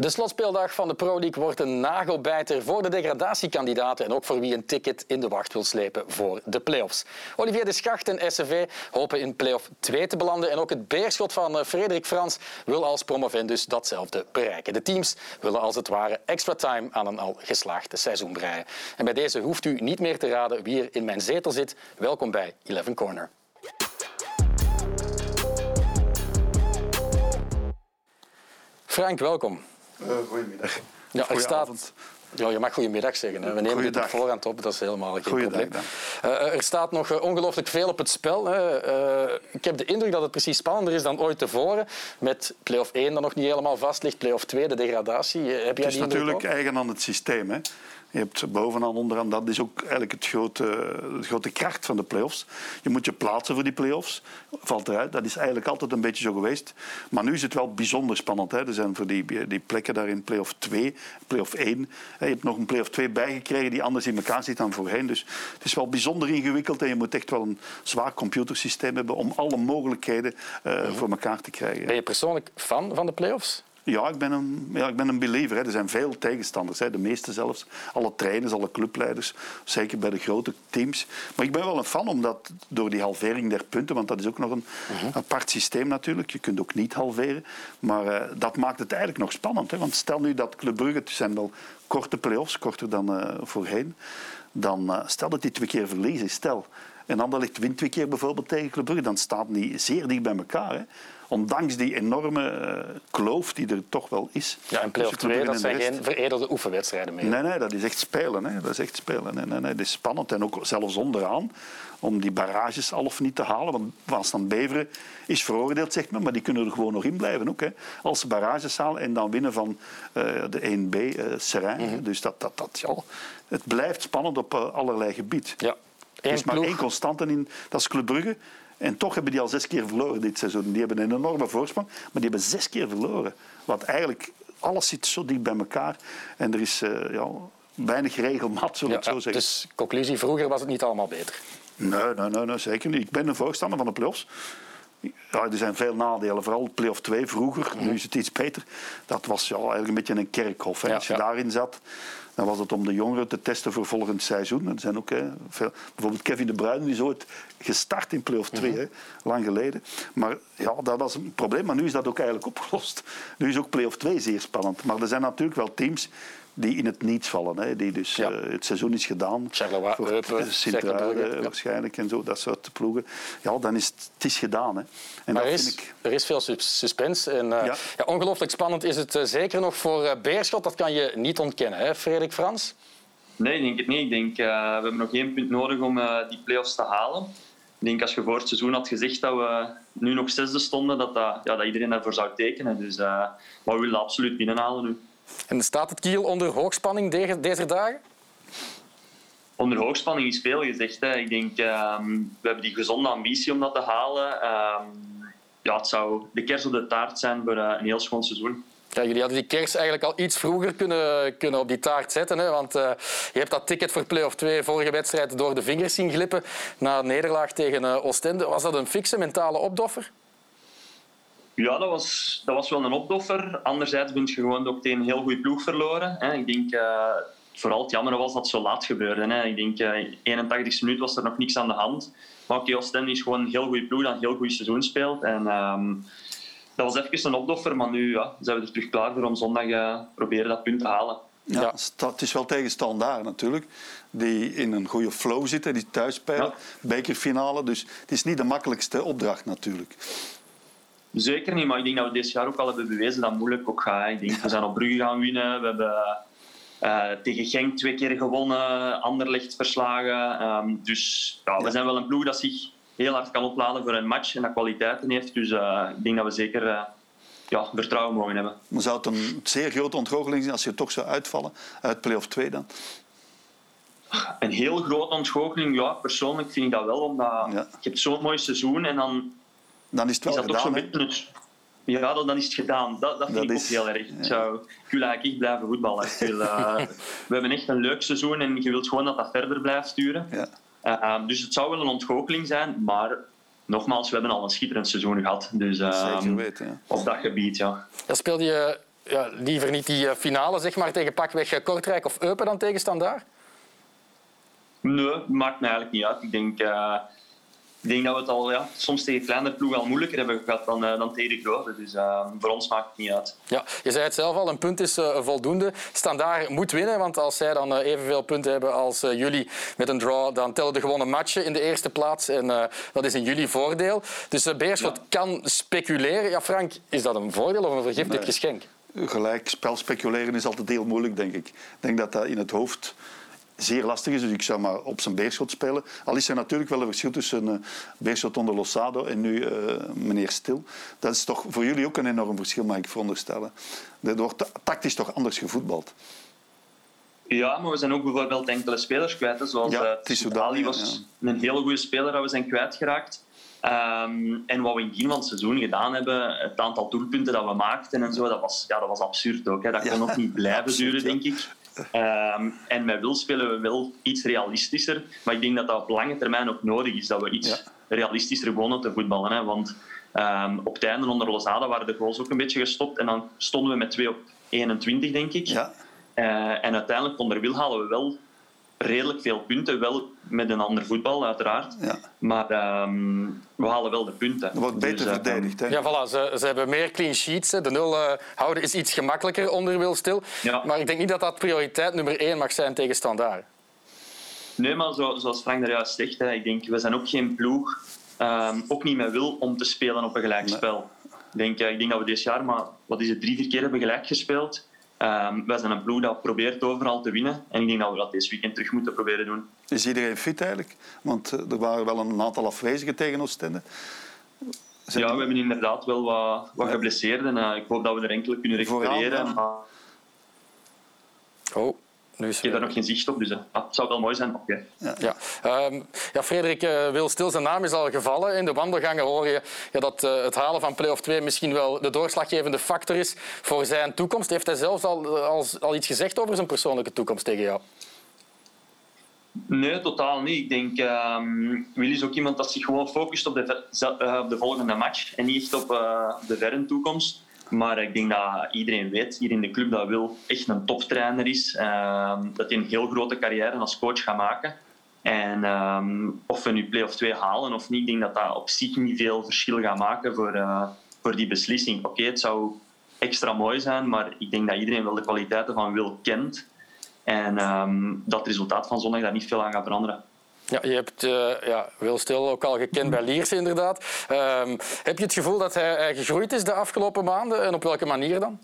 De slotspeeldag van de Pro League wordt een nagelbijter voor de degradatiekandidaten en ook voor wie een ticket in de wacht wil slepen voor de play-offs. Olivier de Schacht en SCV hopen in play-off 2 te belanden en ook het beerschot van eh, Frederik Frans wil als promovendus datzelfde bereiken. De teams willen als het ware extra time aan een al geslaagd seizoen breien. En bij deze hoeft u niet meer te raden wie er in mijn zetel zit. Welkom bij Eleven Corner. Frank, welkom. Uh, goedemiddag. Ja. Ja, je mag goedemiddag zeggen. Hè. We nemen dit op voorhand op, dat is helemaal geen Goeiedag, probleem. Uh, er staat nog ongelooflijk veel op het spel. Hè. Uh, ik heb de indruk dat het precies spannender is dan ooit tevoren. Met play-off 1 dat nog niet helemaal vast ligt, play-off 2, de degradatie. Heb het is natuurlijk eigen aan het systeem. Hè. Je hebt bovenaan, onderaan, dat is ook eigenlijk het grote, de grote kracht van de play-offs. Je moet je plaatsen voor die play-offs. Valt eruit. Dat is eigenlijk altijd een beetje zo geweest. Maar nu is het wel bijzonder spannend. Hè. Er zijn voor die, die plekken daar in play-off 2, play-off 1. Je hebt nog een play-off 2 bijgekregen die anders in elkaar zit dan voorheen. Dus het is wel bijzonder ingewikkeld en je moet echt wel een zwaar computersysteem hebben om alle mogelijkheden uh, voor elkaar te krijgen. Ben je persoonlijk fan van de play-offs? Ja, ik ben een, ja, ik ben een believer. Hè. Er zijn veel tegenstanders, hè. de meeste zelfs. Alle trainers, alle clubleiders, zeker bij de grote teams. Maar ik ben wel een fan, omdat door die halvering der punten, want dat is ook nog een uh-huh. apart systeem natuurlijk. Je kunt ook niet halveren. Maar uh, dat maakt het eigenlijk nog spannend. Hè. Want stel nu dat Club Brugge, het zijn wel korte play-offs, korter dan uh, voorheen. Dan uh, stel dat die twee keer verliezen, stel. En Anderlecht wint twee keer bijvoorbeeld tegen Club Brugge, dan staat die zeer dicht bij elkaar. Hè ondanks die enorme uh, kloof die er toch wel is. Ja, en play-off 2, dat zijn geen veredelde oefenwedstrijden meer. Nee, nee, dat is echt spelen. Hè. Dat is echt spelen. Nee, nee, nee, dat is spannend. En ook zelfs onderaan, om die barrages al of niet te halen. Want Waasland Beveren is veroordeeld, zegt men, maar die kunnen er gewoon nog in blijven. Ook, hè. Als ze barrages halen en dan winnen van uh, de 1B, uh. Mm -hmm. Dus dat, dat, dat, ja, het blijft spannend op uh, allerlei gebied. Ja. Er is maar één constante in, dat is Club Brugge. En toch hebben die al zes keer verloren dit seizoen. Die hebben een enorme voorsprong, maar die hebben zes keer verloren. Want eigenlijk, alles zit zo dicht bij elkaar. En er is uh, ja, weinig regelmat, zullen we ja, het zo zeggen. Dus conclusie, vroeger was het niet allemaal beter? Nee, nee, nee, nee zeker niet. Ik ben een voorstander van de play-offs. Ja, er zijn veel nadelen, vooral play-off 2 vroeger. Mm. Nu is het iets beter. Dat was ja, eigenlijk een beetje een kerkhof. Als je daarin zat, dan was het om de jongeren te testen voor volgend seizoen. Er zijn ook hè, veel, bijvoorbeeld Kevin De Bruyne, die is ooit gestart in play-off 2, mm-hmm. lang geleden. Maar ja, dat was een probleem, maar nu is dat ook eigenlijk opgelost. Nu is ook play-off 2 zeer spannend. Maar er zijn natuurlijk wel teams die in het niets vallen. Hè. Die dus, ja. uh, het seizoen is gedaan. Charleroi, voor Eupen, Sint-Truiden ja. waarschijnlijk en zo, dat soort ploegen. Ja, dan is het, het is gedaan. Hè. En maar er is, ik... er is veel suspense. En, uh, ja. ja. ongelooflijk spannend is het uh, zeker nog voor uh, Beerschot. Dat kan je niet ontkennen, hè, Frederik Frans? Nee, ik denk het niet. Ik denk, we hebben nog één punt nodig om die play-offs te halen. Ik denk als je voor het seizoen had gezegd dat we nu nog zesde stonden, dat, dat, ja, dat iedereen daarvoor zou tekenen. Dus, maar we willen absoluut binnenhalen nu. En staat het Kiel onder hoogspanning deze, deze dagen? Onder hoogspanning is veel gezegd. Hè. Ik denk, um, we hebben die gezonde ambitie om dat te halen. Um, ja, het zou de kers op de taart zijn voor uh, een heel schoon seizoen. Ja, jullie hadden die kers eigenlijk al iets vroeger kunnen, kunnen op die taart zetten. Hè? Want uh, je hebt dat ticket voor play-off 2 vorige wedstrijd door de vingers zien glippen na een nederlaag tegen uh, Oostende. Was dat een fikse mentale opdoffer? Ja, dat was, dat was wel een opdoffer. Anderzijds ben je gewoon ook tegen een heel goede ploeg verloren. Hè. Ik denk, uh, vooral het jammer was dat het zo laat gebeurde. Hè. Ik denk, uh, 81 minuut was er nog niks aan de hand. Maar oké, Oostende is gewoon een heel goede ploeg dat een heel goed seizoen speelt. En, um, dat was even een opdoffer, maar nu ja, zijn we er terug klaar voor om zondag uh, proberen dat punt te halen. Ja, ja, het is wel tegen Standaard natuurlijk. Die in een goede flow zitten, die thuis spelen. Ja. Bekerfinale, dus het is niet de makkelijkste opdracht natuurlijk. Zeker niet, maar ik denk dat we dit jaar ook al hebben bewezen dat het moeilijk ook gaat. Ik denk, we zijn op Brugge gaan winnen. We hebben uh, tegen Genk twee keer gewonnen, Anderlecht verslagen. Um, dus ja, we zijn wel een ploeg dat zich heel hard kan opladen voor een match en dat kwaliteiten heeft. Dus uh, ik denk dat we zeker uh, ja, vertrouwen mogen hebben. Maar zou het een zeer grote ontgoocheling zijn als je toch zou uitvallen uit play-off 2 dan? Een heel grote ontgoocheling, ja, persoonlijk vind ik dat wel. Omdat ja. je hebt zo'n mooi seizoen en dan dan is het wel is dat gedaan. Toch zo ja, dan, is het gedaan. Dat, dat vind dat ik is, ook heel erg. Ja. Zou, ik wil eigenlijk echt blijven voetballen. Wil, uh, we hebben echt een leuk seizoen en je wilt gewoon dat dat verder blijft sturen. Ja. Uh, dus het zou wel een ontgoocheling zijn, maar nogmaals, we hebben al een schitterend seizoen gehad. Dus, uh, Zeker weten, ja. Op dat gebied, ja. Dan speelde je ja, liever niet die finale zeg maar, tegen pakweg Kortrijk of Eupen dan tegen Standaard? Nee, maakt me eigenlijk niet uit. Ik denk, uh, ik denk dat we het al ja, soms tegen kleinere ploegen al moeilijker hebben gehad dan, uh, dan tegen de grote. Dus uh, voor ons maakt het niet uit. Ja, je zei het zelf al, een punt is voldoende. Standaard moet winnen, want als zij dan evenveel punten hebben als jullie met een draw, dan tellen de gewonnen matchen in de eerste plaats. En dat is in jullie voordeel. Dus Beerschot ja. kan speculeren. Ja, Frank, is dat een voordeel of een vergiftigd nee. geschenk? Gelijk, spel speculeren is altijd heel moeilijk, denk ik. Ik denk dat dat in het hoofd zeer lastig is. Dus ik zou maar op zijn beerschot spelen. Al is er natuurlijk wel een verschil tussen uh, beerschot onder Losado en nu uh, meneer Stil. Dat is toch voor jullie ook een enorm verschil, mag ik veronderstellen. Er wordt tactisch toch anders gevoetbald. Ja, maar we zijn ook bijvoorbeeld enkele spelers kwijt. Zoals ja, uh, Ali was een hele goede speler dat we zijn kwijtgeraakt. Um, en wat we in het begin van het seizoen gedaan hebben, het aantal doelpunten dat we maakten en zo, dat was, ja, dat was absurd ook. Hè. Dat kon nog niet blijven duren, denk ik. Um, en met Wil spelen we wel iets realistischer. Maar ik denk dat dat op lange termijn ook nodig is. Dat we iets realistischer wonen te voetballen. Hè. Want um, op het einde onder Lozada waren de goals ook een beetje gestopt. En dan stonden we met 2 op 21, denk ik. Ja. Uh, en uiteindelijk onder Wil halen we wel redelijk veel punten. Wel met een ander voetbal, uiteraard. Ja. Maar um, we halen wel de punten. Er wordt beter dus, verdedigd. Hè? Ja, voilà. Ze, ze, hebben meer clean sheets. De nul uh, houden is iets gemakkelijker onder Wil Stil. Ja. Maar ik denk niet dat dat prioriteit nummer één mag zijn tegen Standaard. Nee, maar zo, zoals Frank daar juist zegt, hè, ik denk, we zijn ook geen ploeg, um, ook niet met wil, om te spelen op een gelijkspel. Nee. Ik, denk, ik denk dat we dit jaar maar wat is het, drie, vier keer hebben gelijk gespeeld. Um, wij zijn een ploeg dat probeert overal te winnen. En ik denk dat we dat deze weekend terug moeten proberen doen. Is iedereen fit eigenlijk? Want eh, er waren wel een aantal afwezigen tegen Oostende. Zijn ja, we hebben inderdaad wel wat, wat geblesseerden. Uh, ik hoop dat we er enkele kunnen recupereren. Oh. Nu is, ik heb daar nog geen zicht op, dus uh, het zou wel mooi zijn. Okay. Ja. Ja. Um, ja, Frederik uh, Wil Stil, zijn naam is al gevallen. In de wandelgangen hoor je ja, dat uh, het halen van play-off 2 misschien wel de doorslaggevende factor is voor zijn toekomst. Heeft hij zelfs al, al, al iets gezegd over zijn persoonlijke toekomst tegen jou? Nee, totaal niet. Ik denk, Willy is ook iemand dat zich gewoon focust op de, op de volgende match en niet echt op de verre toekomst. Maar ik denk dat iedereen weet hier in de club dat Wil echt een toptrainer is. Uh, dat hij een heel grote carrière als coach gaat maken. En um, of we nu play-off 2 halen of niet, ik denk dat dat op zich niet veel verschil gaat maken voor, uh, voor die beslissing. Oké, het zou extra mooi zijn, maar ik denk dat iedereen wel de kwaliteiten van Wil kent. En um, dat resultaat van zondag daar niet veel aan gaat veranderen. Ja, je hebt uh, ja, Wil Stil ook al gekend bij Liers, inderdaad. Um, heb je het gevoel dat hij, gegroeid is de afgelopen maanden en op welke manier dan?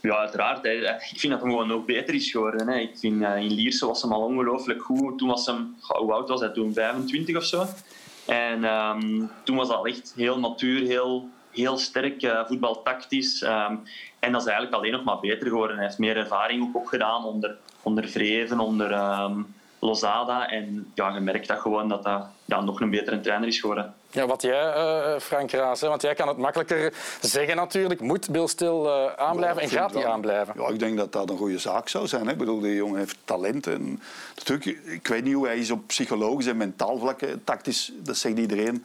Ja, uiteraard. Ik vind dat hij gewoon ook beter is geworden. Hè. Ik vind, uh, in Lierse was hem al ongelooflijk goed. Toen was hem, hoe oud was hij toen? 25 of zo. En um, toen was dat echt heel natuur, heel, heel sterk, uh, voetbaltactisch. Um, en dat is eigenlijk alleen nog maar beter geworden. Hij heeft meer ervaring ook opgedaan onder, onder Vreven, onder... Lozada. En ja, je merkt dat gewoon dat dat ja, nog een betere trainer is geworden. Ja, wat jij, uh, Frank Raas, hè? want jij kan het makkelijker zeggen natuurlijk. Moet Bill Stil uh, aanblijven en gaat hij aanblijven? Ja, ik denk dat dat een goede zaak zou zijn. Hè. Ik bedoel, die jongen heeft talent. En natuurlijk, ik weet niet hoe hij is op psychologisch en mentaal vlak. Tactisch, dat zegt iedereen.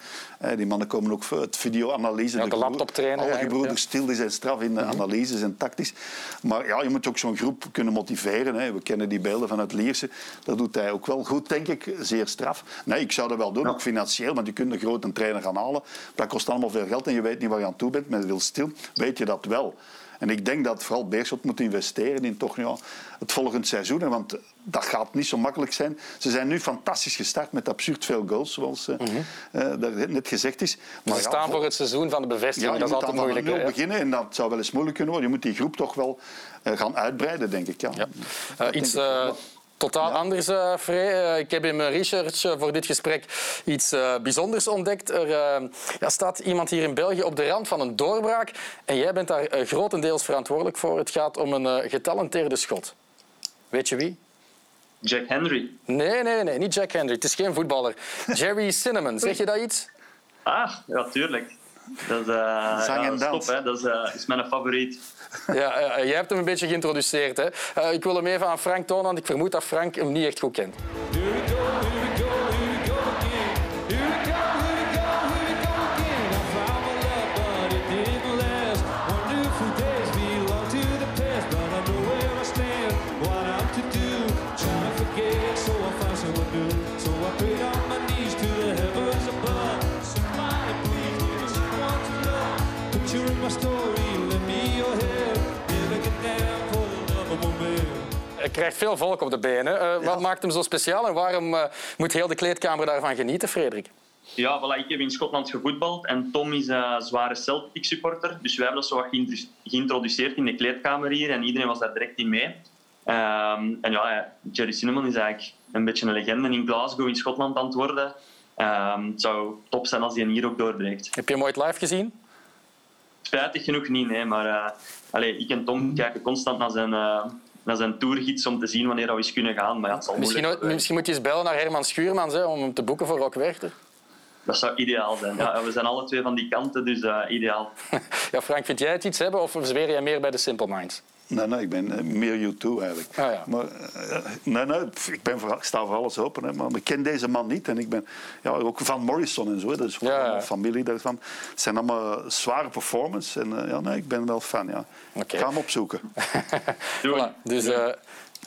Die mannen komen ook uit videoanalyse. Ja, de laptoptrainer. Alle gebroeders ja. Stil die zijn straf in de mhm. analyses en tactisch. Maar ja, je moet ook zo'n groep kunnen motiveren. Hè. We kennen die beelden vanuit Lierse. Dat doet hij ook wel goed, denk ik. Zeer straf. Nee, ik zou dat wel doen, ook financieel. Want je kunt een grote trainer gaan halen. Dat kost allemaal veel geld en je weet niet waar je aan toe bent. Met Wil Stil weet je dat wel. En ik denk dat vooral Beerschot moet investeren in toch, ja, het volgende seizoen. Want dat gaat niet zo makkelijk zijn. Ze zijn nu fantastisch gestart met absurd veel goals, zoals uh, uh, net gezegd is. Maar ze staan voor het seizoen van de bevestiging. Ja, dat is altijd moeilijk. Je moet beginnen en dat zou wel eens moeilijk kunnen worden. Je moet die groep toch wel uh, gaan uitbreiden, denk ik. Ja. ja. iets totaal ja. anders, uh, Frey. Uh, ik heb in mijn research uh, voor dit gesprek iets bijzonders ontdekt. Er ja, staat iemand hier in België op de rand van een doorbraak en jij bent daar grotendeels verantwoordelijk voor. Het gaat om een getalenteerde schot. Weet je wie? Jack Henry. Nee, nee, nee, niet Jack Henry. Het is geen voetballer. Jerry Cinnamon. Zeg je dat iets? Ah, ja, tuurlijk. Dat is, uh, Zang en ja, dans. Top, hè. Dat is, uh, is mijn favoriet. Ja, uh, jij hebt hem een beetje geïntroduceerd. Hè? Uh, ik wil hem even aan Frank tonen, want ik vermoed dat Frank hem niet echt goed kent. Krijgt veel volk op de benen. Uh, wat maakt hem zo speciaal en waarom uh, moet heel de kleedkamer daarvan genieten, Frederik? Ja, voilà, ik heb in Schotland gevoetbald en Tom is een zware Celtic-supporter. Dus wij hebben dat zo wat geïntroduceerd in de kleedkamer hier en iedereen was daar direct in mee. Um, en ja, Jerry Cinnamon is eigenlijk een beetje een legende in Glasgow in Schotland aan het worden. Um, het zou top zijn als hij hier ook doorbreekt. Heb je hem ooit live gezien? Spijtig genoeg niet, nee. Maar uh, allez, ik en Tom kijken constant naar zijn, uh, naar zijn tourgids om te zien wanneer we eens kunnen gaan. Maar ja, het zal misschien, misschien moet je eens bellen naar Herman Schuurmans hè, om hem te boeken voor Rockwerchter. Dat zou ideaal zijn. Ja, we zijn alle twee van die kanten, dus uh, ideaal. ja, Frank, vind jij het iets hebben of zweer jij meer bij de Simple Minds? Nee, nee, ik ben eh, meer U2 eigenlijk. Ah, ja. Maar uh, nee, nee, ik, ben voor, ik sta voor alles open. Hè, maar ik ken deze man niet. En ik ben ja, ook van Morrison en zo. Dat is ja, ja. familie daarvan. Het zijn allemaal zware performance. En uh, ja, nee, ik ben wel fan. Ja. Okay. Ik ga hem opzoeken. voilà, dus...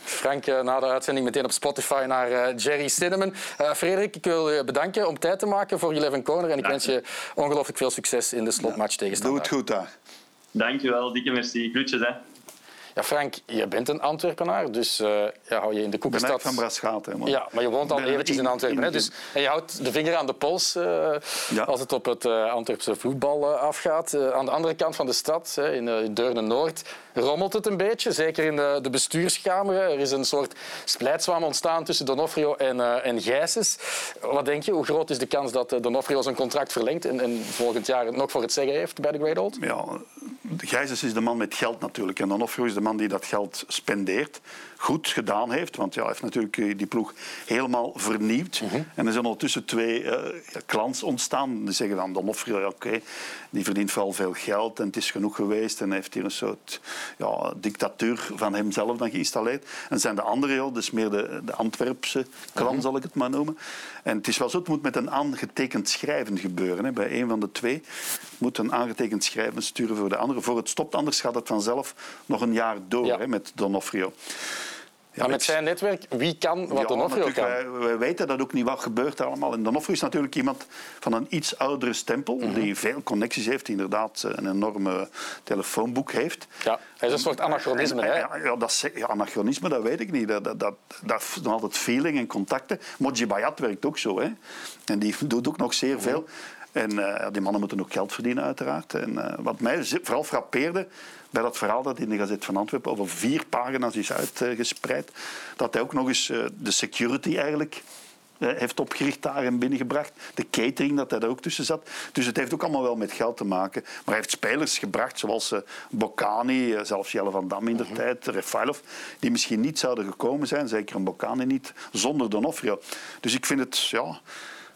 Frank, na de uitzending meteen op Spotify naar uh, Jerry Cinnamon. Uh, Frederik, ik wil je bedanken om tijd te maken voor Eleven Corner. En ik wens je ongelooflijk veel succes in de slotmatch ja. tegen Standaard. Doe het goed daar. Dankjewel, dikke merci. Groetjes. Hè. Ja, Frank, je bent een Antwerpenaar, dus uh, ja, hou je in de Koekenstad... Ik ben van Braschaat. Hè, Ja, maar je woont al eventjes in Antwerpen. hè, dus, en je houdt de vinger aan de pols uh, ja. als het op het uh, Antwerpse voetbal afgaat. aan de andere kant van de stad, in Deurne-Noord, rommelt het een beetje. Zeker in de, de bestuurskamer. Er is een soort splijtswam ontstaan tussen Donofrio en, en Gijsens. Wat denk je, hoe groot is de kans dat Donofrio zijn contract verlengt en, en volgend jaar nog voor het zeggen heeft bij de Great Old? Ja, Gijsens is de man met geld natuurlijk. En Donofrio is de man die dat geld spendeert goed gedaan heeft. Want ja, hij heeft natuurlijk eh, die ploeg helemaal vernieuwd. Mhm. En er zijn ondertussen twee uh, klants ontstaan. Die zeggen dan, Donofrio, ja, oké, die verdient vooral veel geld en het is genoeg geweest. En hij heeft hier een soort ja, dictatuur van hemzelf dan geïnstalleerd. En zijn de andere, dus meer de, de Antwerpse klant, mhm. zal ik het maar noemen. En het is wel zo, het moet met een aangetekend schrijven gebeuren. Hè. Bij een van de twee moet een aangetekend schrijven sturen voor de andere. Voor het stopt, anders gaat het vanzelf nog een jaar door hè, met Donofrio. Ja, maar met zijn netwerk, wie kan wat ja, Donofrio kan? Wij, wij, weten dat ook niet wat gebeurt allemaal. En Donofrio is natuurlijk iemand van een iets oudere stempel, mhm. die veel connecties heeft, die inderdaad eh, een enorme telefoonboek heeft. Ja, hij is een soort anachronisme. hè? Ja, dat ja, anachronisme, dat weet ik niet. Dat, dat, dat, dat is altijd feeling en contacten. Moji Bayat werkt ook zo. Hè? En die doet ook nog zeer veel. En uh, die mannen moeten ook geld verdienen, uiteraard. En uh, wat mij vooral frappeerde, bij dat verhaal dat in de Gazet van Antwerpen over vier pagina's is uitgespreid, dat hij ook nog eens eh, de security eigenlijk eh, heeft opgericht daar en binnengebracht. De catering, dat hij daar ook tussen zat. Dus het heeft ook allemaal wel met geld te maken. Maar hij heeft spelers gebracht, zoals uh, Bocani, zelfs Jelle van Dam in de mhm. tijd, Refailov, die misschien niet zouden gekomen zijn, zeker een Bocani niet, zonder Donofrio. Dus ik vind het, ja...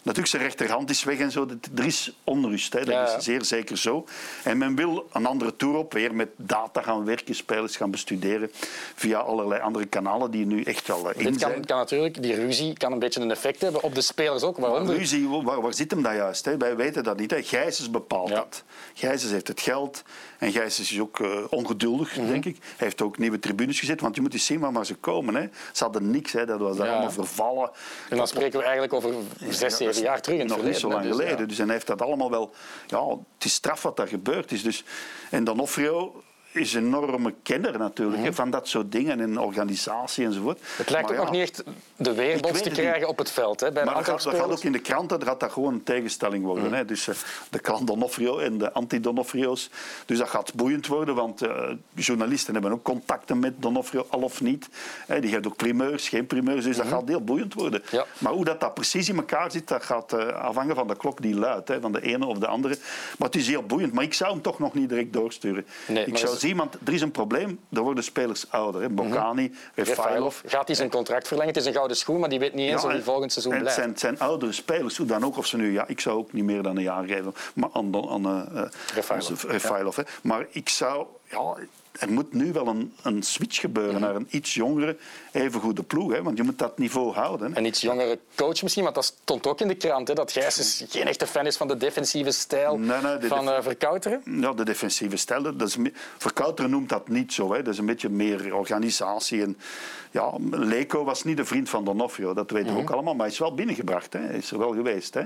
Natuurlijk, zijn rechterhand is weg en zo. Er is onrust, hè. dat is zeer zeker zo. En men wil een andere tour op, weer met data gaan werken, spelers gaan bestuderen via allerlei andere kanalen die nu echt wel in Dit kan, kan, natuurlijk, die ruzie kan een beetje een effect hebben op de spelers ook. Waarom? Ruzie, waar, waar, zit hem dat juist? Hè? Wij weten dat niet. Hè? Bepaalt dat. Gijsens heeft het geld. En Gijs is ook uh, ongeduldig, mhm. denk ik. Hij heeft ook nieuwe tribunes gezet, want je moet eens zien waar ze komen. Hè. Ze hadden niks, hè. dat was ja. allemaal vervallen. En dan spreken we eigenlijk over zes, zeven jaar terug in Nog niet zo lang dus, geleden. Dus hij heeft dat allemaal wel... Ja, het is straf wat daar gebeurd is. Dus, en Donofrio is een enorme kenner natuurlijk mm van dat soort dingen en organisatie enzovoort. Het lijkt ook nog niet echt de weerbots te krijgen op het veld. Hè, bij maar dat gaat, dat gaat, ook in de kranten, dat gaat gewoon een tegenstelling worden. Mhm. Hè. Dus uh, de klant Donofrio en de anti-Donofrio's. Dus dat gaat boeiend worden, want uh, journalisten hebben ook contacten met Donofrio, al of niet. Hè, die hebben ook primeurs, geen primeurs, dus dat mhm. gaat heel boeiend worden. Ja. Maar hoe dat, dat precies in elkaar zit, dat gaat uh, afhangen van de klok die luidt, hè, van de ene of de andere. Maar het is heel boeiend. Maar ik zou hem toch nog niet direct doorsturen. Nee, ik zou er is een probleem. Er worden spelers ouder. Hè. Bocani, mm Gaat hij zijn contract verlengen? Het is een gouden schoen, maar die weet niet eens of hij volgend seizoen en blijft. Het zijn, zijn oudere spelers, hoe dan ook. Of ze nu, ja, ik zou ook niet meer dan een jaar geven maar aan, aan uh, Maar ik zou... Ja, er moet nu wel een, een switch gebeuren mhm. naar een iets jongere, even goede ploeg. Hè? Want je moet dat niveau houden. Een iets jongere coach misschien, want dat stond ook in de krant. Hè, dat Gijs geen echte fan is van de defensieve stijl van uh, Verkouteren. Ja, de defensieve stijl. Dat is, Verkouteren noemt dat niet zo. Hè. Dat is een beetje meer organisatie. En, ja, Leco was niet de vriend van Donofrio, dat weten we mhm. ook allemaal. Maar hij is wel binnengebracht. Hè. Hij is er wel geweest. Hè.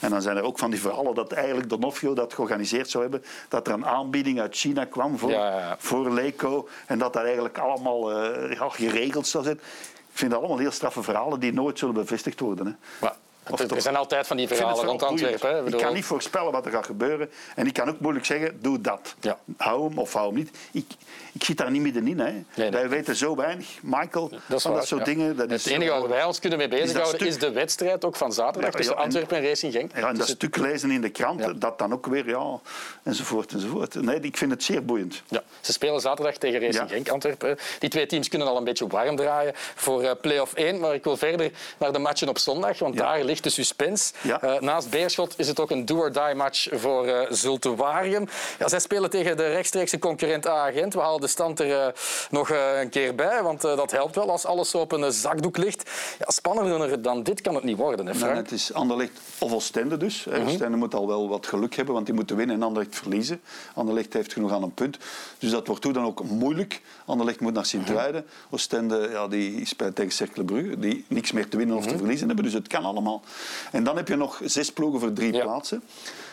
En dan zijn er ook van die verhalen dat eigenlijk Donofrio dat georganiseerd zou hebben. Dat er een aanbieding uit China kwam voor, Ja, ja, ja. voor Leco. En dat dat eigenlijk allemaal ja, geregeld zou zijn. Ik vind dat allemaal heel straffe verhalen die nooit zullen bevestigd worden. Hè. Maar Er, zijn altijd van die verhalen rond. Antwerpen. Ik kan niet voorspellen wat er gaat gebeuren. En ik kan ook moeilijk zeggen, doe dat. Ja. Hou hem of hou hem niet. Ik, ik zit daar niet middenin. Hè. nee. Wij weten zo weinig. Michael, Dat is van dat soort ja. dingen. Dat het is enige waar wij ons kunnen mee bezighouden stuk- is de wedstrijd ook van zaterdag tussen Antwerpen en Racing Genk. Ja, en dat Dus het- stuk lezen in de krant, dat dan ook weer, ja, enzovoort, enzovoort. Nee, ik vind het zeer boeiend. Ja, ze spelen zaterdag tegen Racing. Genk Antwerpen. Die twee teams kunnen al een beetje warm draaien voor eh, play-off 1. Maar ik wil verder naar de matchen op zondag, want daar ligt de suspense. Ja. Eh, naast Beerschot is het ook een do-or-die match voor eh Zulte Waregem. Ja, zij spelen tegen de rechtstreekse concurrent A-agent. We halen de stand er eh, nog eh, een keer bij, want eh, dat helpt wel als alles op een eh, zakdoek ligt. Ja, spannender dan dit kan het niet worden, hè Frank? het is Anderlecht of Oostende dus. Mhm. Oostende moet al wel wat geluk hebben, want die moeten winnen en Anderlecht verliezen. Anderlecht heeft genoeg aan een punt. Dus dat wordt hoe dan ook moeilijk. Anderlecht moet naar Sint-Truiden. Mhm. Oostende ja, die speelt tegen Cercle Brugge, die niks meer te winnen Mhm. of te verliezen hebben. Dus het kan allemaal. En dan heb je nog zes ploegen voor drie Ja. plaatsen.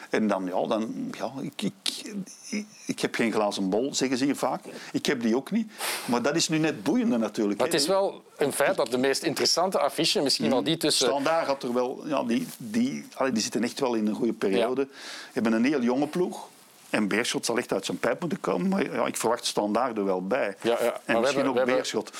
En dan, ja, dan ja, ik, ik, ik, heb geen glazen bol, zeggen ze hier vaak. Ik heb die ook niet. Maar dat is nu net boeiende natuurlijk. Maar het is wel een feit dat de meest interessante affiche, misschien wel die tussen... Standaard had er wel, ja, die, die, die zitten echt wel in een goede periode. Hebben een heel jonge ploeg. En Beerschot zal echt uit zijn pijp moeten komen. Maar ja, ik verwacht Standaard er wel bij. Ja, ja. En misschien hebben- ook Beerschot.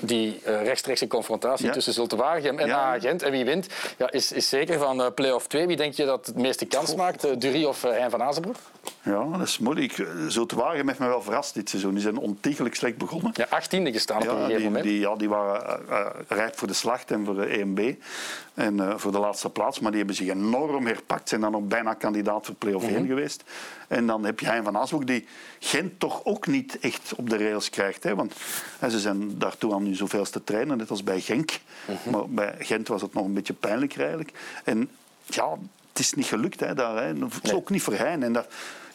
Die eh, rechtstreekse confrontatie Ja. tussen Zulte Waregem en Ja. A-agent. En wie wint, ja, is, is zeker van eh play-off 2. Wie denk je dat het meeste kans maakt? Eh, Dury of Hein van Azenbroek? Ja, dat is moeilijk. Zulte Waregem heeft me wel verrast dit seizoen. Die zijn ontiegelijk slecht begonnen. Ja, achttiende gestaan op een gegeven moment. die, ja, die waren eh, eh, rijp voor de slacht en voor de EMB. En eh, voor de laatste plaats. Maar die hebben zich enorm herpakt. Zijn dan ook bijna kandidaat voor play-off. 1 geweest. En dan heb je Hein van Aasbroek die Gent toch ook niet echt op de rails krijgt. Hè? Want hè, ze zijn daartoe aan nu zoveel te trainen, net als bij Genk. Mhm. Maar bij Gent was het nog een beetje pijnlijk eigenlijk. En ja, het is niet gelukt hè, daar. Hè. Het is Nee. ook niet voor Hein. En dat,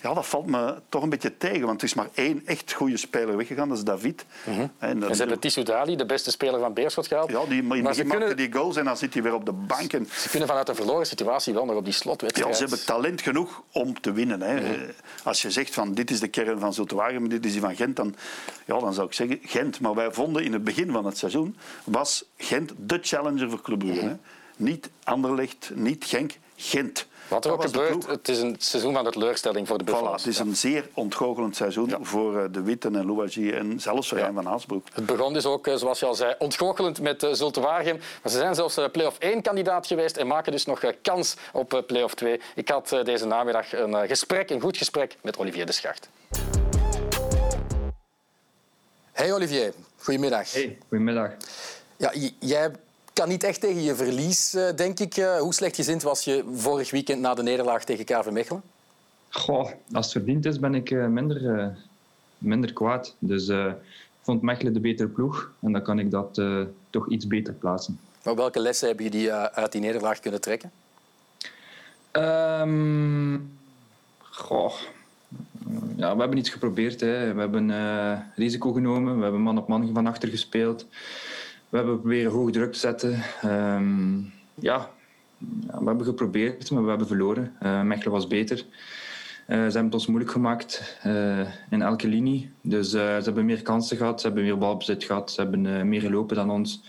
ja, dat valt me toch een beetje tegen. Want er is maar één echt goede speler weggegaan, dat is David. En dat En is ze hebben Tissou Dali, de beste speler van Beerschot, gehaald. ja, die, maar maar begin maakte kunnen, die goals en dan zit hij weer op de bank. En, ze kunnen vanuit een verloren situatie wel nog op die slotwedstrijd. ja, ze hebben talent genoeg om te winnen. Hè. Mhm. Eh, Als je zegt van dit is de kern van Zultuarium, dit is die van Gent, dan, ja, dan zou ik zeggen Gent. Maar wij vonden in het begin van het seizoen was Gent de challenger voor Club Brugge. hè. Niet Anderlecht, niet Genk, Gent. Wat er ook gebeurt, het is een seizoen van de teleurstelling voor de Voilà, Buffalo's. het is een zeer ontgoochelend seizoen Ja. voor eh, De Witten en Louagie en zelfs voor Ja. Van Haasbroek. Het begon dus ook, eh, zoals je al zei, ontgoochelend met uh, Zulte Waregem. Maar ze zijn zelfs eh, play-off 1 kandidaat geweest en maken dus nog eh, kans op eh, play-off 2. Ik had eh, deze namiddag een eh, gesprek, een goed gesprek met Olivier de Schacht. Hey Olivier, goedemiddag. Hey, goedemiddag. Ja, jij kan niet echt tegen je verlies, eh, denk ik. Eh, hoe slechtgezind was je vorig weekend na de nederlaag tegen KV Mechelen? Goh, als het verdiend is, ben ik eh, minder, minder kwaad. Dus ik vond Mechelen de betere ploeg. En dan kan ik dat toch iets beter plaatsen. Maar welke lessen heb je die, eh, uit die nederlaag kunnen trekken? Ehm, goh. Ja, we hebben iets geprobeerd. Hè. We hebben risico genomen. We hebben man op man van achter gespeeld. We hebben proberen hoog druk te zetten. Ehm, ja. we hebben geprobeerd, maar we hebben verloren. Eh, Mechelen was beter. Eh, ze hebben het ons moeilijk gemaakt eh, in elke linie. Dus ze hebben meer kansen gehad, ze hebben meer balbezit gehad, ze hebben meer gelopen dan ons.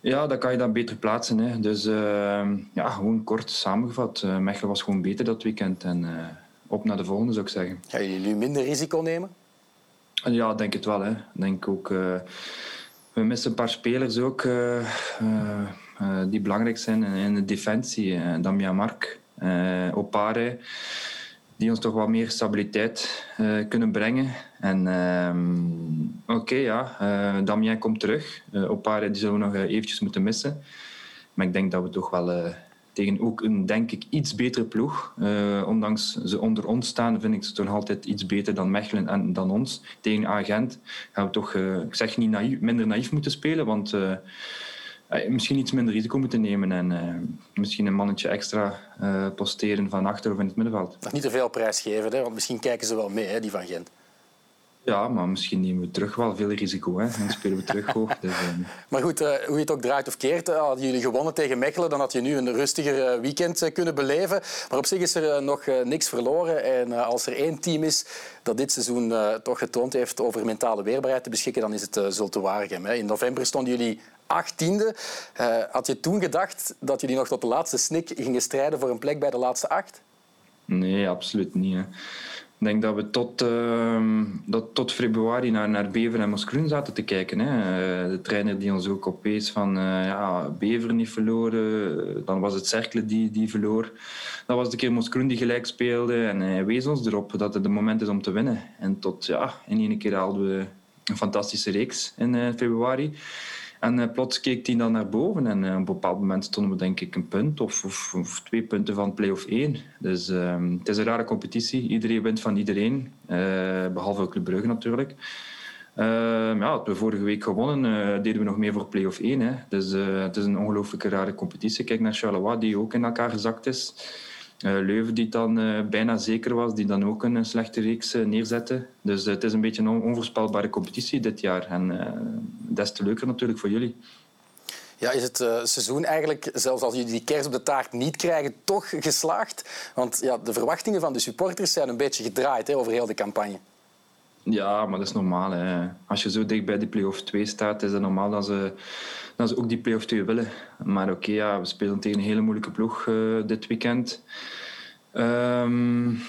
Ja, dan kan je dat beter plaatsen. Hè. Dus eh, ja, gewoon kort samengevat. Mechelen was gewoon beter dat weekend. En op naar de volgende, zou ik zeggen. Gaan jullie nu minder risico nemen? En ja, denk het wel. Hè. Ik Denk ook, we missen een paar spelers ook eh, eh, eh, die belangrijk zijn in, de defensie. Uh, Damian Mark, Opare, die ons toch wat meer stabiliteit kunnen brengen. En oké, okay, ja, Damian komt terug. Opare die zullen we nog eventjes moeten missen. Maar ik denk dat we toch wel tegen ook een, denk ik, iets betere ploeg. Uh, ondanks ze onder ons staan, vind ik ze toch altijd iets beter dan Mechelen en dan ons. Tegen Agent gaan we toch, uh, ik zeg niet naïef, minder naïef moeten spelen, want uh, misschien iets minder risico moeten nemen en misschien een mannetje extra posteren van achter of in het middenveld. Niet te veel prijs geven, hè? want misschien kijken ze wel mee, hè, die van Gent. Ja, maar misschien nemen we terug wel veel risico. Hè. Dan spelen we terug hoog. Dus, uh... Maar goed, uh, hoe je het ook draait of keert, hadden jullie gewonnen tegen Mechelen, dan had je nu een rustiger weekend kunnen beleven. Maar op zich is er nog niks verloren. En als er één team is dat dit seizoen toch getoond heeft over mentale weerbaarheid te beschikken, dan is het Zulte Waregem. In november stonden jullie achttiende. had je toen gedacht dat jullie nog tot de laatste snik gingen strijden voor een plek bij de laatste acht? Nee, absoluut niet. Hè. Ik denk dat we tot, uh, dat tot februari naar, naar Bever en Moskroen zaten te kijken. Hè. Eh, de trainer die ons ook opeens van uh, ja, Bever niet verloren. Dan was het Cercle die, die verloor. Dan was een keer Moskroen die gelijk speelde. En hij wees ons erop dat het de moment is om te winnen. En tot ja, in één keer haalden we een fantastische reeks in februari. En uh, plots keek hij dan naar boven en uh, op een bepaald moment stonden we denk ik een punt of, of, twee punten van play-off 1. Dus uh, het is een rare competitie. Iedereen wint van iedereen, eh, behalve Club Brugge natuurlijk. Ehm, ja, we vorige week gewonnen, deden we nog meer voor play-off 1. Hè. Dus het is een ongelooflijk rare competitie. Kijk naar Charleroi, die ook in elkaar gezakt is. Uh, Leuven, die dan uh, bijna zeker was, die dan ook een slechte reeks uh, neerzette. Dus het is een beetje een onvoorspelbare competitie dit jaar. En des te leuker natuurlijk voor jullie. Ja, is het seizoen eigenlijk, zelfs als jullie die kers op de taart niet krijgen, toch geslaagd? Want ja, de verwachtingen van de supporters zijn een beetje gedraaid hè, over heel de campagne. Ja, maar dat is normaal. Hè. Als je zo dicht bij die play-off 2 staat, is het normaal dat ze, dat ze ook die play-off 2 willen. Maar oké, ja, we spelen tegen een hele moeilijke ploeg uh, dit weekend. Um,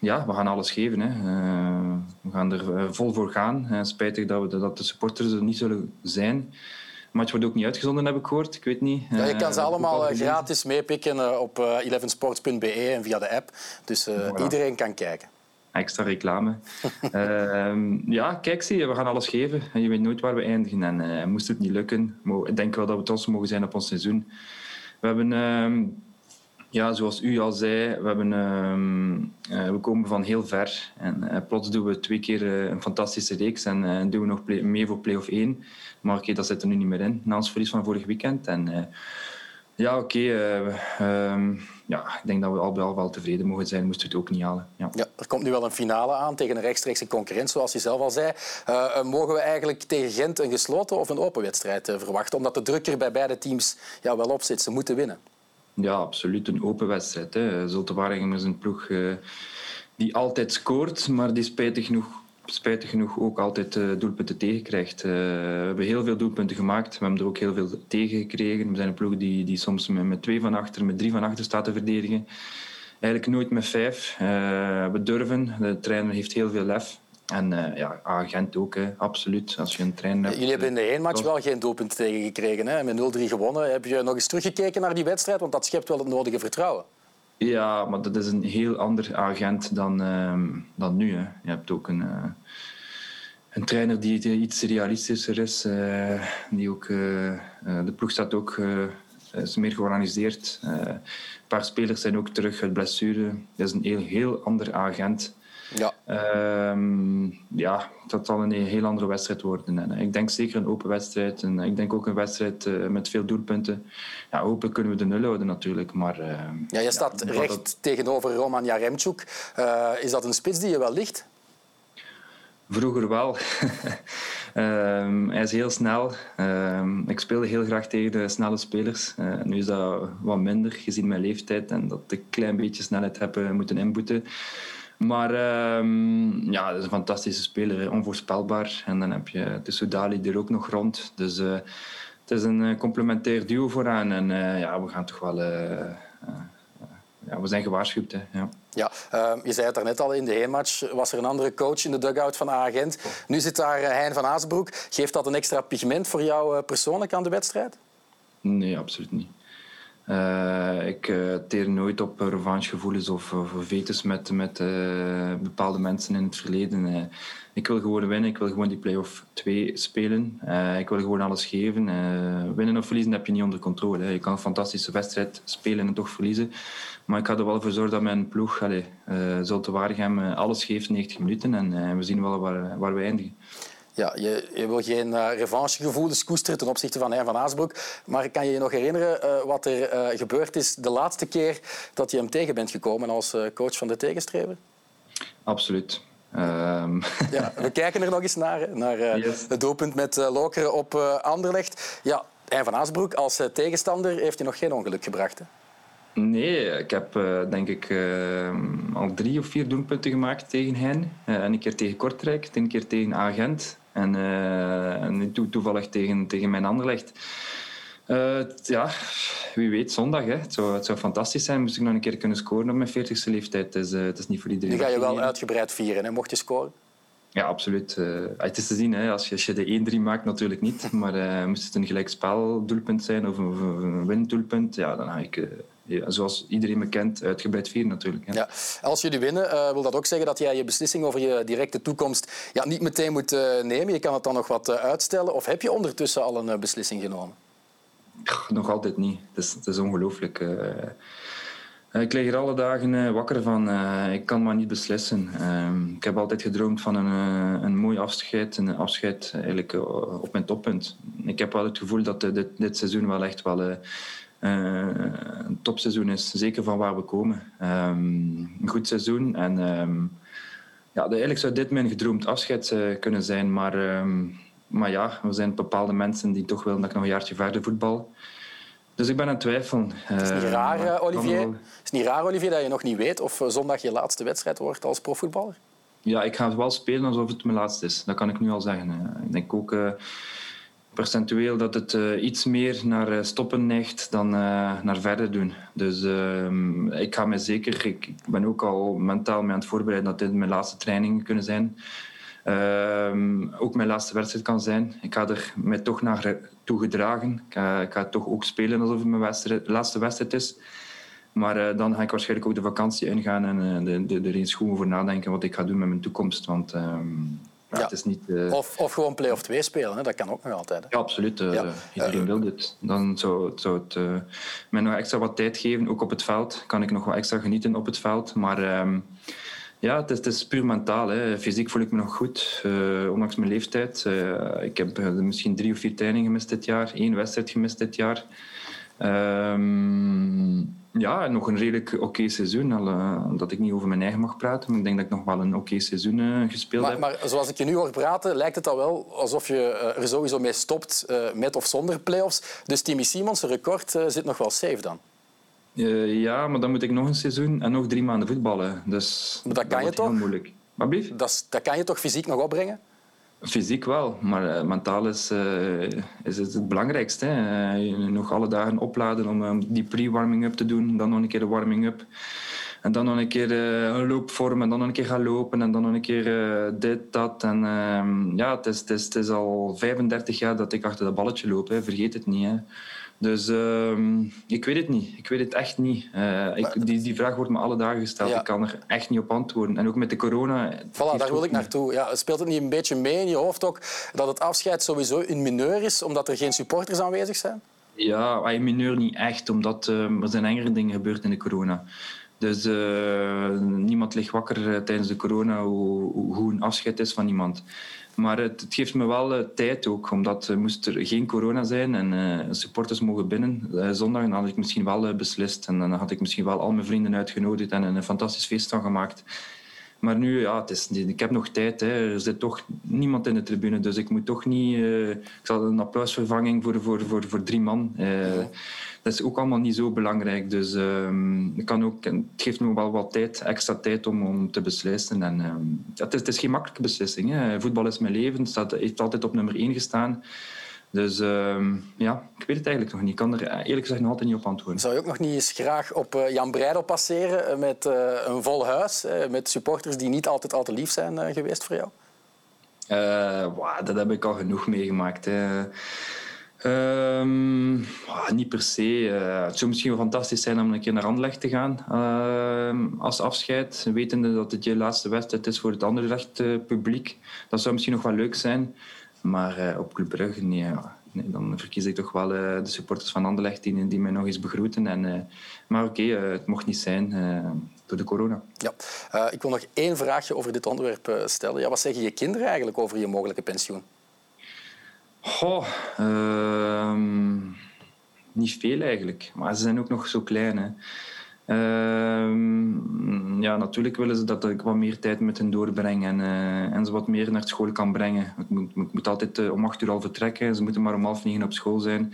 ja, we gaan alles geven. Hè. Uh, we gaan er uh, vol voor gaan. Uh, spijtig dat, we, dat de supporters er niet zullen zijn. Maar het wordt ook niet uitgezonden, heb ik gehoord. Ik weet niet. Ja, je kan ze allemaal gratis meepikken op 11sports.be en via de app. Dus voilà. iedereen kan kijken extra reclame. uh, ja, kijk, zie we gaan alles geven. En je weet nooit waar we eindigen. En uh, moest het niet lukken, ik denk wel dat we trots mogen zijn op ons seizoen. We hebben, uh, ja, zoals u al zei, we, hebben, uh, we komen van heel ver. En eh, plots doen we twee keer een fantastische reeks en doen we nog mee voor play-off 1. Maar oké, okay, dat zit er nu niet meer in, na ons verlies van vorig weekend. En ja, oké. Okay, ja, ik denk dat we al wel, wel tevreden mogen zijn, moesten we het ook niet halen. Ja. ja. er komt nu wel een finale aan tegen een rechtstreekse concurrent, zoals je zelf al zei. Uh, mogen we eigenlijk tegen Gent een gesloten of een open wedstrijd uh, verwachten? Omdat de druk er bij beide teams ja, wel op zit. Ze moeten winnen. Ja, absoluut. Een open wedstrijd. Zulte Waregem is een ploeg uh, die altijd scoort, maar die spijtig genoeg spijtig genoeg ook altijd uh, doelpunten tegenkrijgt. Uh, we hebben heel veel doelpunten gemaakt. We hebben er ook heel veel tegen gekregen. We zijn een ploeg die, die soms met, met twee van achter, met drie van achter staat te verdedigen. Eigenlijk nooit met vijf. Uh, we durven. De trainer heeft heel veel lef. En uh, ja, agent ook, hè. absoluut. Als je een trein hebt, Jullie hebben in de één match wel geen doelpunten tegengekregen. Hè? Met 0-3 gewonnen. Heb je nog eens teruggekeken naar die wedstrijd? Want dat schept wel het nodige vertrouwen. Ja, maar dat is een heel ander agent dan, uh, dan nu. Je hebt ook een, uh, een trainer die iets realistischer is. Uh, die ook, de ploeg staat ook is meer georganiseerd. een paar spelers zijn ook terug uit blessure. Dat is een heel, heel ander agent. Ja. Um, ja, dat zal een heel andere wedstrijd worden. En ik denk zeker een open wedstrijd. En ik denk ook een wedstrijd uh, met veel doelpunten. Ja, hopelijk kunnen we de nul houden natuurlijk. Maar, uh, ja, je staat ja, recht dat... tegenover Roman Jaremchuk. Uh, is dat een spits die je wel ligt? Vroeger wel. um, hij is heel snel. Um, ik speelde heel graag tegen de snelle spelers. Uh, nu is dat wat minder, gezien mijn leeftijd. En dat ik een klein beetje snelheid heb moeten inboeten. Maar um, ja, dat is een fantastische speler, onvoorspelbaar. En dan heb je de Soudali er ook nog rond. Dus uh, het is een complementair duo vooraan. En uh, ja, we gaan toch wel... Ja, we zijn gewaarschuwd. Hè. Ja. Ja, uh, je zei het daarnet al, in de heenmatch was er een andere coach in de dugout van Agent. Nu zit daar Hein van Azenbroek. Geeft dat een extra pigment voor jou persoonlijk aan de wedstrijd? Nee, absoluut niet. Uh, ik uh, teer nooit op revanchegevoelens of, of vetes met, met uh, bepaalde mensen in het verleden. ik wil gewoon winnen, ik wil gewoon die play-off 2 spelen. ik wil gewoon alles geven. winnen of verliezen heb je niet onder controle. Je kan een fantastische wedstrijd spelen en toch verliezen. Maar ik ga er wel voor zorgen dat mijn ploeg, allez, Zulte Waregem, alles geeft 90 minuten. En we zien wel waar, waar we eindigen ja, je, je wil geen uh, revanchegevoelens koesteren ten opzichte van Hein van Aasbroek. Maar kan je je nog herinneren uh, wat er uh, gebeurd is de laatste keer dat je hem tegen bent gekomen als coach van de tegenstrever? Absoluut. Ehm, Ja, we kijken er nog eens naar, naar Yes. het doelpunt met Lokeren op Anderlecht. Ja, Hein van Aasbroek als tegenstander heeft hij nog geen ongeluk gebracht. Hè? Nee, ik heb denk ik al drie of vier doelpunten gemaakt tegen hen. een keer tegen Kortrijk, een keer tegen Agent en, en nu toevallig tegen, tegen mijn Anderlecht. Uh, ja, wie weet, zondag. Hè. Het, zou, het zou fantastisch zijn. Moest ik nog een keer kunnen scoren op mijn 40ste leeftijd. Het is, uh, het is niet voor iedereen. Nu ga je wel uitgebreid vieren, hè, mocht je scoren. Ja, absoluut. Uh, het is te zien. Hè. Als, je, als je de 1-3 maakt, natuurlijk niet. Maar moest het een gelijkspeldoelpunt zijn of een, of een windoelpunt, ja, dan ga ik, zoals iedereen me kent, uitgebreid vieren natuurlijk. Hè. Ja. Als jullie winnen, wil dat ook zeggen dat jij je beslissing over je directe toekomst ja, niet meteen moet nemen. Je kan het dan nog wat uitstellen. Of heb je ondertussen al een beslissing genomen? Nog altijd niet. Het is, het is ongelooflijk. Ik lig er alle dagen wakker van. Ik kan maar niet beslissen. Ehm, ik heb altijd gedroomd van een, een mooi afscheid. Een afscheid eigenlijk op mijn toppunt. Ik heb wel het gevoel dat dit, dit seizoen wel echt wel een topseizoen is. Zeker van waar we komen. Um, een goed seizoen. En um, ja, eigenlijk zou dit mijn gedroomd afscheid kunnen zijn. Maar maar ja, er zijn bepaalde mensen die toch willen dat ik nog een jaartje verder voetbal. Dus ik ben aan het twijfelen. Is het niet raar, uh, Olivier? Is niet raar, Olivier, dat je nog niet weet of zondag je laatste wedstrijd wordt als profvoetballer? Ja, ik ga het wel spelen alsof het mijn laatste is. Dat kan ik nu al zeggen. Ik denk ook uh, percentueel dat het uh, iets meer naar stoppen neigt dan naar verder doen. Dus ik ga me zeker... Ik ben ook al mentaal mee aan het voorbereiden dat dit mijn laatste trainingen kunnen zijn. Um, ook mijn laatste wedstrijd kan zijn. Ik ga er mij toch naar toe gedragen. Ik ga, toch ook spelen alsof het mijn wedstrijd, laatste wedstrijd is. Maar dan ga ik waarschijnlijk ook de vakantie ingaan en uh, er eens goed over nadenken wat ik ga doen met mijn toekomst. Want um, ja, het is niet... Uh... Of, of gewoon play-off 2 spelen, hè? dat kan ook nog altijd. Hè? Ja, absoluut. Ja. Iedereen wil dit. Dan zou, zou het mij nog extra wat tijd geven, ook op het veld. Kan ik nog wat extra genieten op het veld. Maar... Um, ja, het is, het is, puur mentaal. Hè. Fysiek voel ik me nog goed, uh, ondanks mijn leeftijd. Uh, ik heb uh, misschien drie of vier trainingen gemist dit jaar, één wedstrijd gemist dit jaar. Um, ja, nog een redelijk oké okay seizoen. Al, dat ik niet over mijn eigen mag praten, maar ik denk dat ik nog wel een oké okay seizoen gespeeld maar, heb. Maar zoals ik je nu hoor praten, lijkt het al wel alsof je er sowieso mee stopt, met of zonder play-offs. Dus Timmy Simons' record zit nog wel safe dan? Ja, maar dan moet ik nog een seizoen en nog drie maanden voetballen. Dus maar dat kan dat je toch? Heel moeilijk. Dat, dat kan je toch fysiek nog opbrengen? Fysiek wel, maar uh, mentaal is, uh, is het het belangrijkste. Hè. nog alle dagen opladen om die pre-warming-up te doen, dan nog een keer de warming-up. En dan nog een keer een loopvorm en dan nog een keer gaan lopen en dan nog een keer dit, dat. En ehm, ja, het is, het, is, al 35 jaar dat ik achter dat balletje loop, vergeet het niet. Hè. Dus uh, ik weet het niet. Ik weet het echt niet. Uh, ik, die, die vraag wordt me alle dagen gesteld. Ja. Ik kan er echt niet op antwoorden. En ook met de corona... Voilà, daar wil ik naartoe. Ja, speelt het niet een beetje mee in je hoofd ook dat het afscheid sowieso een mineur is, omdat er geen supporters aanwezig zijn? Ja, een mineur niet echt, omdat uh, er zijn engere dingen gebeurd in de corona. Dus uh, niemand ligt wakker tijdens de corona hoe, hoe een afscheid is van iemand. Maar het, het, geeft me wel uh, tijd ook, omdat moest er geen corona zijn en supporters mogen binnen zondag, had ik misschien wel beslist. En dan had ik misschien wel al mijn vrienden uitgenodigd en een fantastisch feest van gemaakt. Maar nu, ja, het is, ik heb nog tijd. Hè. Er zit toch niemand in de tribune, dus ik moet toch niet... ik zal een applausvervanging voor, voor, voor, voor drie man. Dat is ook allemaal niet zo belangrijk. Dus ik kan ook, het geeft me wel wat tijd, extra tijd om, om te beslissen. En, het, is, het is geen makkelijke beslissing. Hè. Voetbal is mijn leven. Het staat, heeft altijd op nummer één gestaan. Dus um, ja, ik weet het eigenlijk nog niet. Ik kan er eerlijk gezegd nog altijd niet op antwoorden. Zou je ook nog niet eens graag op uh, Jan Breidel passeren met uh, een vol huis, uh, met supporters die niet altijd al te lief zijn geweest voor jou? Wow, dat heb ik al genoeg meegemaakt. Hè. Um, wow, niet per se. het zou misschien wel fantastisch zijn om een keer naar Anderlecht te gaan als afscheid, wetende dat het je laatste wedstrijd is voor het Anderlecht publiek. Dat zou misschien nog wel leuk zijn. Maar uh, op Club Brugge, nee, dan verkies ik toch wel uh, de supporters van Anderlecht die, die mij nog eens begroeten. En, maar oké, het mocht niet zijn door de corona. Ja. ik wil nog één vraagje over dit onderwerp stellen. Ja, wat zeggen je kinderen eigenlijk over je mogelijke pensioen? Goh, ehm, niet veel eigenlijk. Maar ze zijn ook nog zo klein. Hè. Ehm, ja, natuurlijk willen ze dat ik wat meer tijd met hen doorbreng en, uh, en ze wat meer naar school kan brengen. Ik moet, moet altijd uh, om acht uur al vertrekken. Ze moeten maar om half negen op school zijn.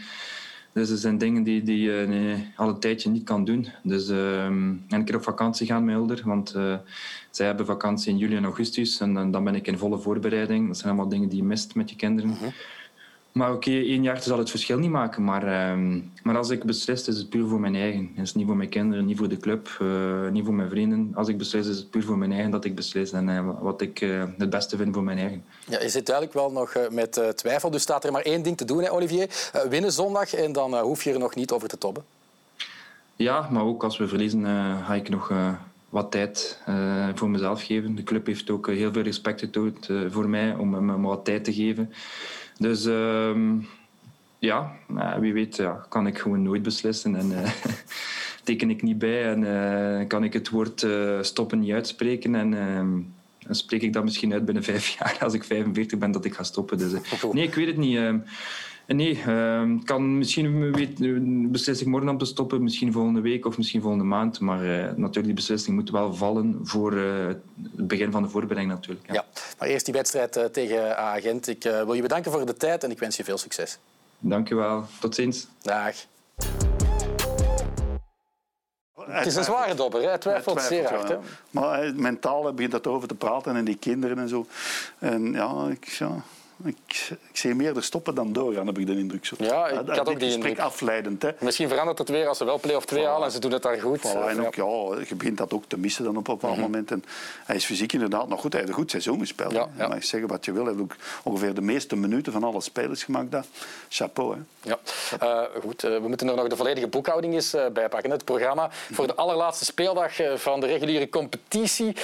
Dus er zijn dingen die, die je nee, al een tijdje niet kan doen. Dus een keer op vakantie gaan met want zij hebben vakantie in juli en augustus en dan, ben ik in volle voorbereiding. Dat zijn allemaal dingen die je mist met je kinderen. -hmm. Maar oké, okay, één jaar zal het verschil niet maken. Maar, uh, maar als ik beslis, is het puur voor mijn eigen. Het is niet voor mijn kinderen, niet voor de club, uh, niet voor mijn vrienden. Als ik beslis, is het puur voor mijn eigen dat ik beslis. En uh, wat ik uh, het beste vind voor mijn eigen. Ja, je zit duidelijk wel nog met twijfel. Dus staat er maar één ding te doen, hè, Olivier. winnen zondag en dan hoef je er nog niet over te tobben. Ja, maar ook als we verliezen, ga ik nog wat tijd uh, voor mezelf geven. De club heeft ook heel veel respect getoond uh, voor mij om me wat tijd te geven. Dus uh, ja, wie weet ja, kan ik gewoon nooit beslissen. En uh, teken ik niet bij en kan ik het woord stoppen niet uitspreken. En ehm, spreek ik dat misschien uit binnen vijf jaar als ik 45 ben dat ik ga stoppen. Dus, nee, ik weet het niet. Ehm, Nee, uh, kan misschien weet, beslis ik morgen om te stoppen, misschien volgende week of misschien volgende maand. Maar uh, natuurlijk, die beslissing moet wel vallen voor uh, het begin van de voorbereiding natuurlijk. Ja. ja. maar eerst die wedstrijd uh, tegen Agent. Ik wil je bedanken voor de tijd en ik wens je veel succes. Dank je wel. Tot ziens. Dag. Het is een zware dobber, hè? hij twijfelt, zeer hard. Hè? Maar mentaal begint dat over te praten en die kinderen en zo. En ja, ik, ja ik, ik zie meer de stoppen dan doorgaan, heb ik de indruk. Zo. Ja, ik had ook die indruk. afleidend. Hè. Misschien verandert het weer als ze wel play-off 2 halen en ze doen het daar goed. Voilà, en ook, ja, je begint dat ook te missen dan op een bepaald mm -hmm. moment. En hij is fysiek inderdaad nog goed. Hij heeft een goed seizoen gespeeld. Ja, ja. Zeggen wat je wil. Hij heeft ook ongeveer de meeste minuten van alle spelers gemaakt. Chapeau. Hè. Ja. Uh, goed, uh, we moeten er nog de volledige boekhouding eens uh, bij pakken. Het programma voor de allerlaatste speeldag van de reguliere competitie.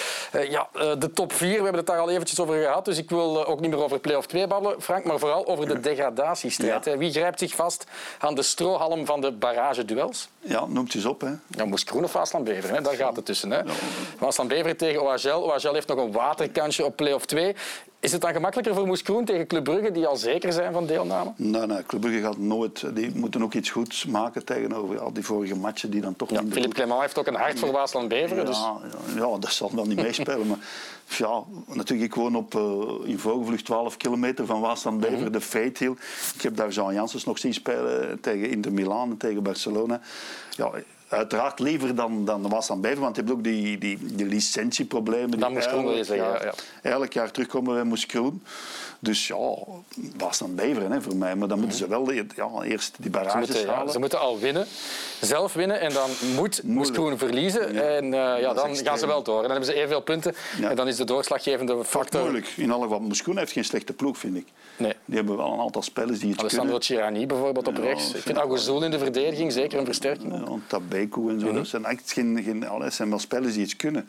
ja, de top 4, we hebben het daar al eventjes over gehad. Dus ik wil ook niet meer over play-off 2 babbelen, Frank. Maar vooral over de degradatiestrijd. Ja. Wie grijpt zich vast aan de strohalm van de barrageduels? Ja, noemt eens op. Hè. Ja, Moes Kroen of Waasland-Beveren, hè? daar gaat het tussen. Hè. Ja. Waasland-Beveren tegen OHL. OHL heeft nog een waterkansje op play-off 2. Is het dan gemakkelijker voor Moes Kroen tegen Club Brugge, die al zeker zijn van deelname? Nee, nee, Club Brugge gaat nooit... Die moeten ook iets goeds maken tegenover al die vorige matchen die dan toch ja, Philippe Clement heeft ook een hart voor Waasland-Beveren. Ja, dus... ja, ja, dat zal wel niet meespelen. maar ja, natuurlijk, ik woon op, uh, in vogelvlucht 12 kilometer van Waasland-Beveren, mm -hmm. de Fate Hill. Ik heb daar Jean Janssens nog zien spelen tegen Inter Milan en tegen Barcelona. Ja, uiteraard liever dan, dan was aan Beveren, want je hebt ook die, die, die licentieproblemen. Dan moest Groen zeggen, ja, ja. Elk jaar terugkomen bij Moes. Dus ja, was dan Beveren hè, voor mij. Maar dan moeten ze wel ja, eerst die barrages ze moeten, halen. Ja, ze moeten al winnen, zelf winnen. En dan moet Moes verliezen. Ja. En uh, ja, dan gaan ze wel door. En dan hebben ze evenveel punten. En dan is de doorslaggevende factor... moeilijk. In alle geval, Moes heeft geen slechte ploeg, vind ik. Nee. Die hebben wel een aantal spelers die het Alessandro kunnen. Alessandro Cirani bijvoorbeeld op rechts. Ik vind Agozoul in de verdediging zeker een versterking. Ja, Tabeku en zo. Mm -hmm. Dat zijn echt geen, geen, dat zijn wel spelers die iets kunnen.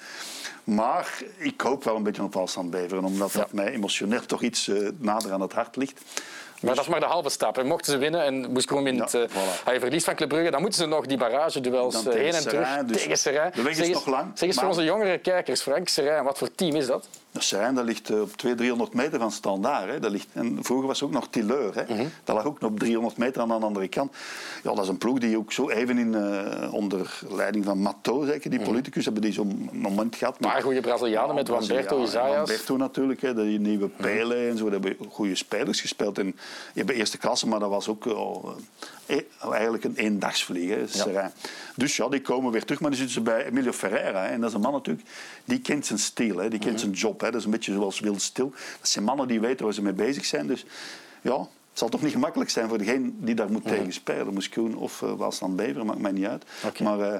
Maar ik hoop wel een beetje op afstand Beveren, omdat dat mij emotioneel toch iets uh, nader aan het hart ligt. Maar dat is maar de halve stap. En mochten ze winnen en moest gewoon in het, ja, voilà. uh, verlies van Club Brugge, dan moeten ze nog die barrageduels uh, heen en terug dus tegen Serijn. De weg is nog lang. Zeg eens voor onze jongere kijkers, Frank, Serijn, wat voor team is dat? Serijn dat ligt op 200, 300 meter van Standaard. Hè. Dat ligt, en vroeger was ook nog Tilleur. Hè. Mm -hmm. Dat lag ook op 300 meter aan de andere kant. Ja, dat is een ploeg die ook zo even in, uh, onder leiding van Matto, zeker, die politicus, mm -hmm. hebben die zo'n moment gehad. Met, maar goede Brazilianen ja, met Wamberto, Isaias. Wamberto natuurlijk, hè, die nieuwe Pele en zo. Die hebben goede spelers gespeeld. En, die hebben eerste klasse, maar dat was ook oh, eigenlijk een eendagsvlieg. Ja. Dus ja, die komen weer terug. Maar dan zitten ze bij Emilio Ferreira. Hè. En dat is een man natuurlijk, die kent zijn stijl, hè. die kent zijn job. Hè. Dat is een beetje zoals Wild Stil. Dat zijn mannen die weten waar ze mee bezig zijn. Dus ja, het zal toch niet gemakkelijk zijn voor degene die daar moet tegen spelen. Moes Koen of uh, Waasland Beveren, maakt mij niet uit. Okay. Maar uh,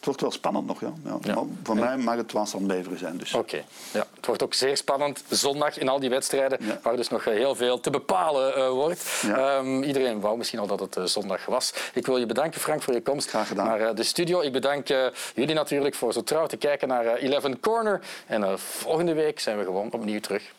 het wordt wel spannend nog. Ja. ja. ja. voor mij mag het Waasland Beveren zijn. Dus. Oké. Okay. Ja. Het wordt ook zeer spannend zondag in al die wedstrijden, waar dus nog heel veel te bepalen uh, wordt. Um, iedereen wou misschien al dat het uh, zondag was. Ik wil je bedanken, Frank, voor je komst Graag gedaan. naar uh, de studio. Ik bedank jullie natuurlijk voor zo trouw te kijken naar Eleven Corner. En volgende week zijn we gewoon opnieuw terug.